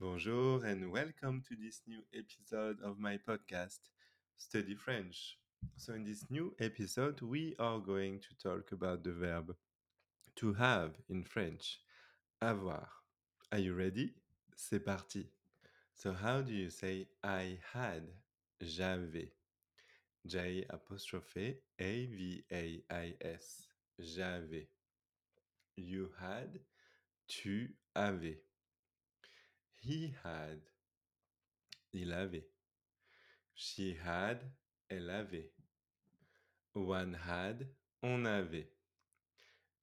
Bonjour and welcome to this new episode of my podcast, Study French. So, in this new episode, we are going to talk about the verb to have in French, avoir. Are you ready? C'est parti. So, how do you say I had? J'avais. J apostrophe A V A I S. J'avais. You had. Tu avais. He had. Il avait. She had. Elle avait. One had. On avait.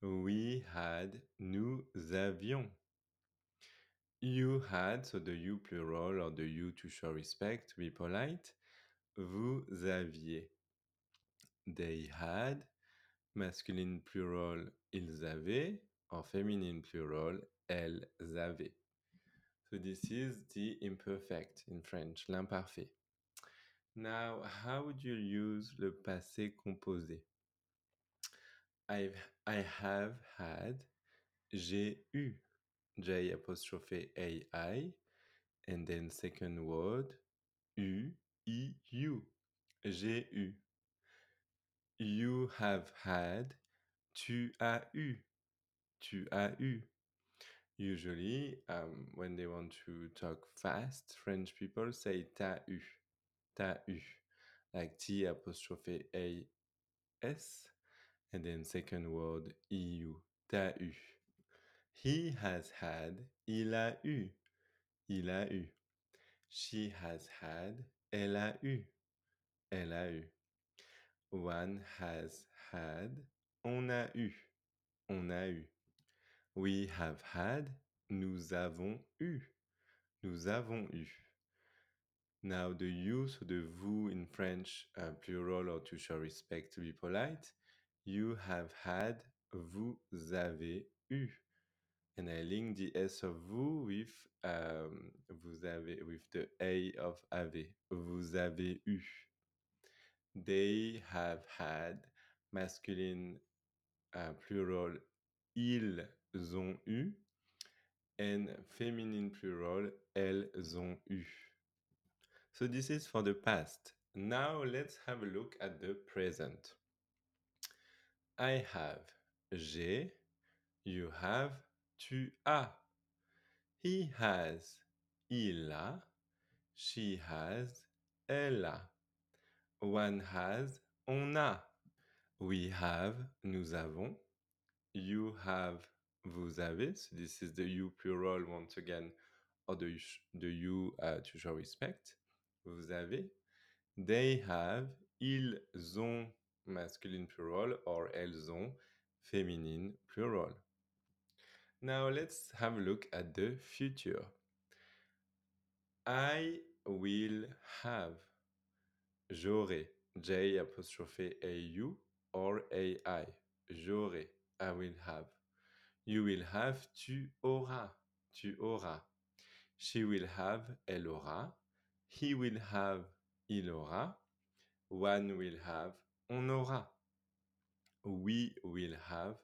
We had. Nous avions. You had, so the you plural or the you to show respect, be polite. Vous aviez. They had. Masculine plural, ils avaient. Or feminine plural, elles avaient. So this is the imperfect in French, l'imparfait. Now, how would you use le passé composé? I've, I have had, j'ai eu, J apostrophe A I, and then second word, U, I, U, j'ai eu. You have had, tu as eu, tu as eu. Usually, um, when they want to talk fast, French people say t'as eu, like T apostrophe A S, and then second word EU, t'as eu. He has had, il a eu, il a eu. She has had, elle a eu, elle a eu. One has had, on a eu, on a eu. We have had, nous avons eu, nous avons eu. Now the use of the vous in French, uh, plural or to show respect, to be polite, you have had, vous avez eu. And I link the S of vous with um, vous avez with the A of avez. Vous avez eu. They have had masculine uh, plural ils ont eu and feminine plural elles ont eu. So this is for the past. Now let's have a look at the present. I have, j'ai, you have, tu as. He has, il a, she has, elle a. One has, on a. We have, nous avons. You have, vous avez. So this is the you plural once again, or the, the you uh, to show respect. Vous avez. They have, ils ont, masculine plural, or elles ont, féminine plural. Now let's have a look at the future. I will have. J'aurai. J apostrophe A-U or A-I. J'aurai. I will have. You will have. Tu auras. Tu auras. She will have. Elle aura. He will have. Il aura. One will have. On aura. We will have.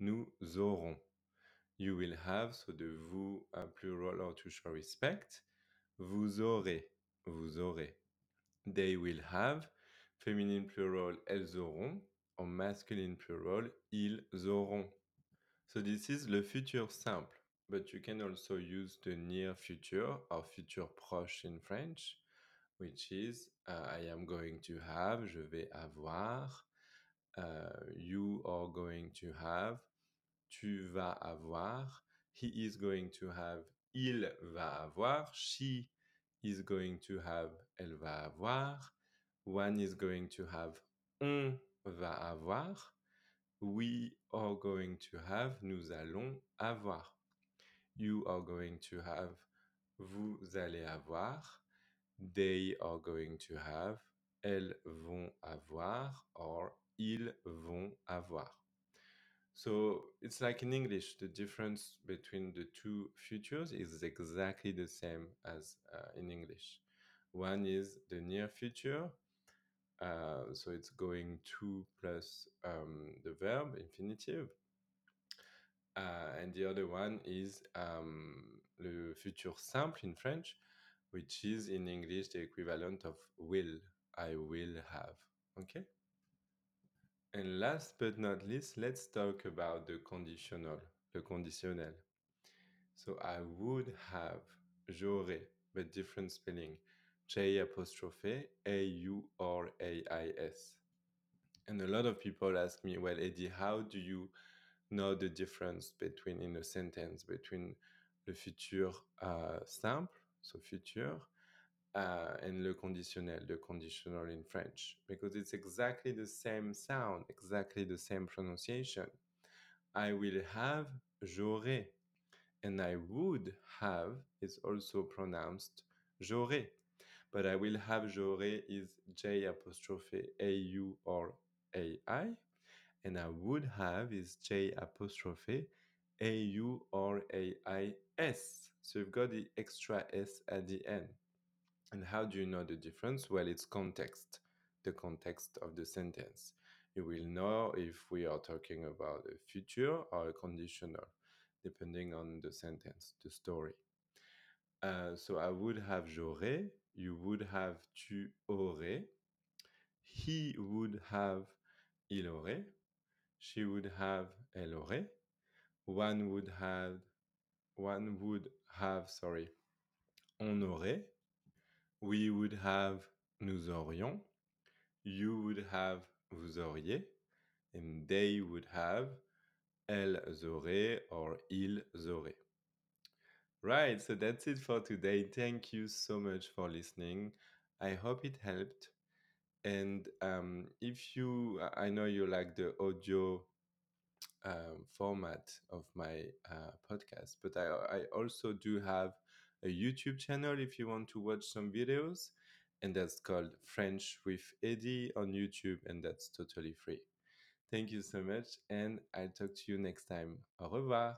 Nous aurons. You will have, so the vous plural or to show respect. Vous aurez. Vous aurez. They will have. Feminine plural, elles auront. Or masculine plural, ils auront. So this is le futur simple. But you can also use the near future or futur proche in French, which is uh, I am going to have, je vais avoir. Uh, you are going to have, tu vas avoir. He is going to have, il va avoir. She is going to have, elle va avoir. One is going to have, on va avoir. We are going to have, nous allons avoir. You are going to have, vous allez avoir. They are going to have, elles vont avoir, or ils vont avoir. So it's like in English, the difference between the two futures is exactly the same as uh, in English. One is the near future, uh, so it's going to plus um, the verb infinitive. Uh, and the other one is um, le futur simple in French, which is in English the equivalent of will. I will have. Okay? And last but not least, let's talk about the conditional, le conditionnel. So I would have, j'aurais, but different spelling. J apostrophe A U or A I S. And a lot of people ask me, well, Eddie, how do you know the difference between in a sentence between le futur uh, simple, so futur, uh, and le conditionnel, the conditional in French, because it's exactly the same sound, exactly the same pronunciation. I will have, j'aurai, and I would have is also pronounced j'aurai. But I will have j'aurai is J apostrophe A U or A I, and I would have is J apostrophe A U or A I S. So you've got the extra S at the end. And how do you know the difference? Well, it's context, the context of the sentence. You will know if we are talking about a future or a conditional, depending on the sentence, the story. Uh, so I would have j'aurais, you would have tu aurais, he would have il aurait, she would have elle aurait, one would have one would have sorry on aurait, we would have nous aurions, you would have vous auriez, and they would have elles auraient or ils auraient. Right, so that's it for today. Thank you so much for listening. I hope it helped. And um, if you, I know you like the audio um, format of my uh, podcast, but I, I also do have a YouTube channel if you want to watch some videos, and that's called French with Eddie on YouTube, and that's totally free. Thank you so much, and I'll talk to you next time. Au revoir.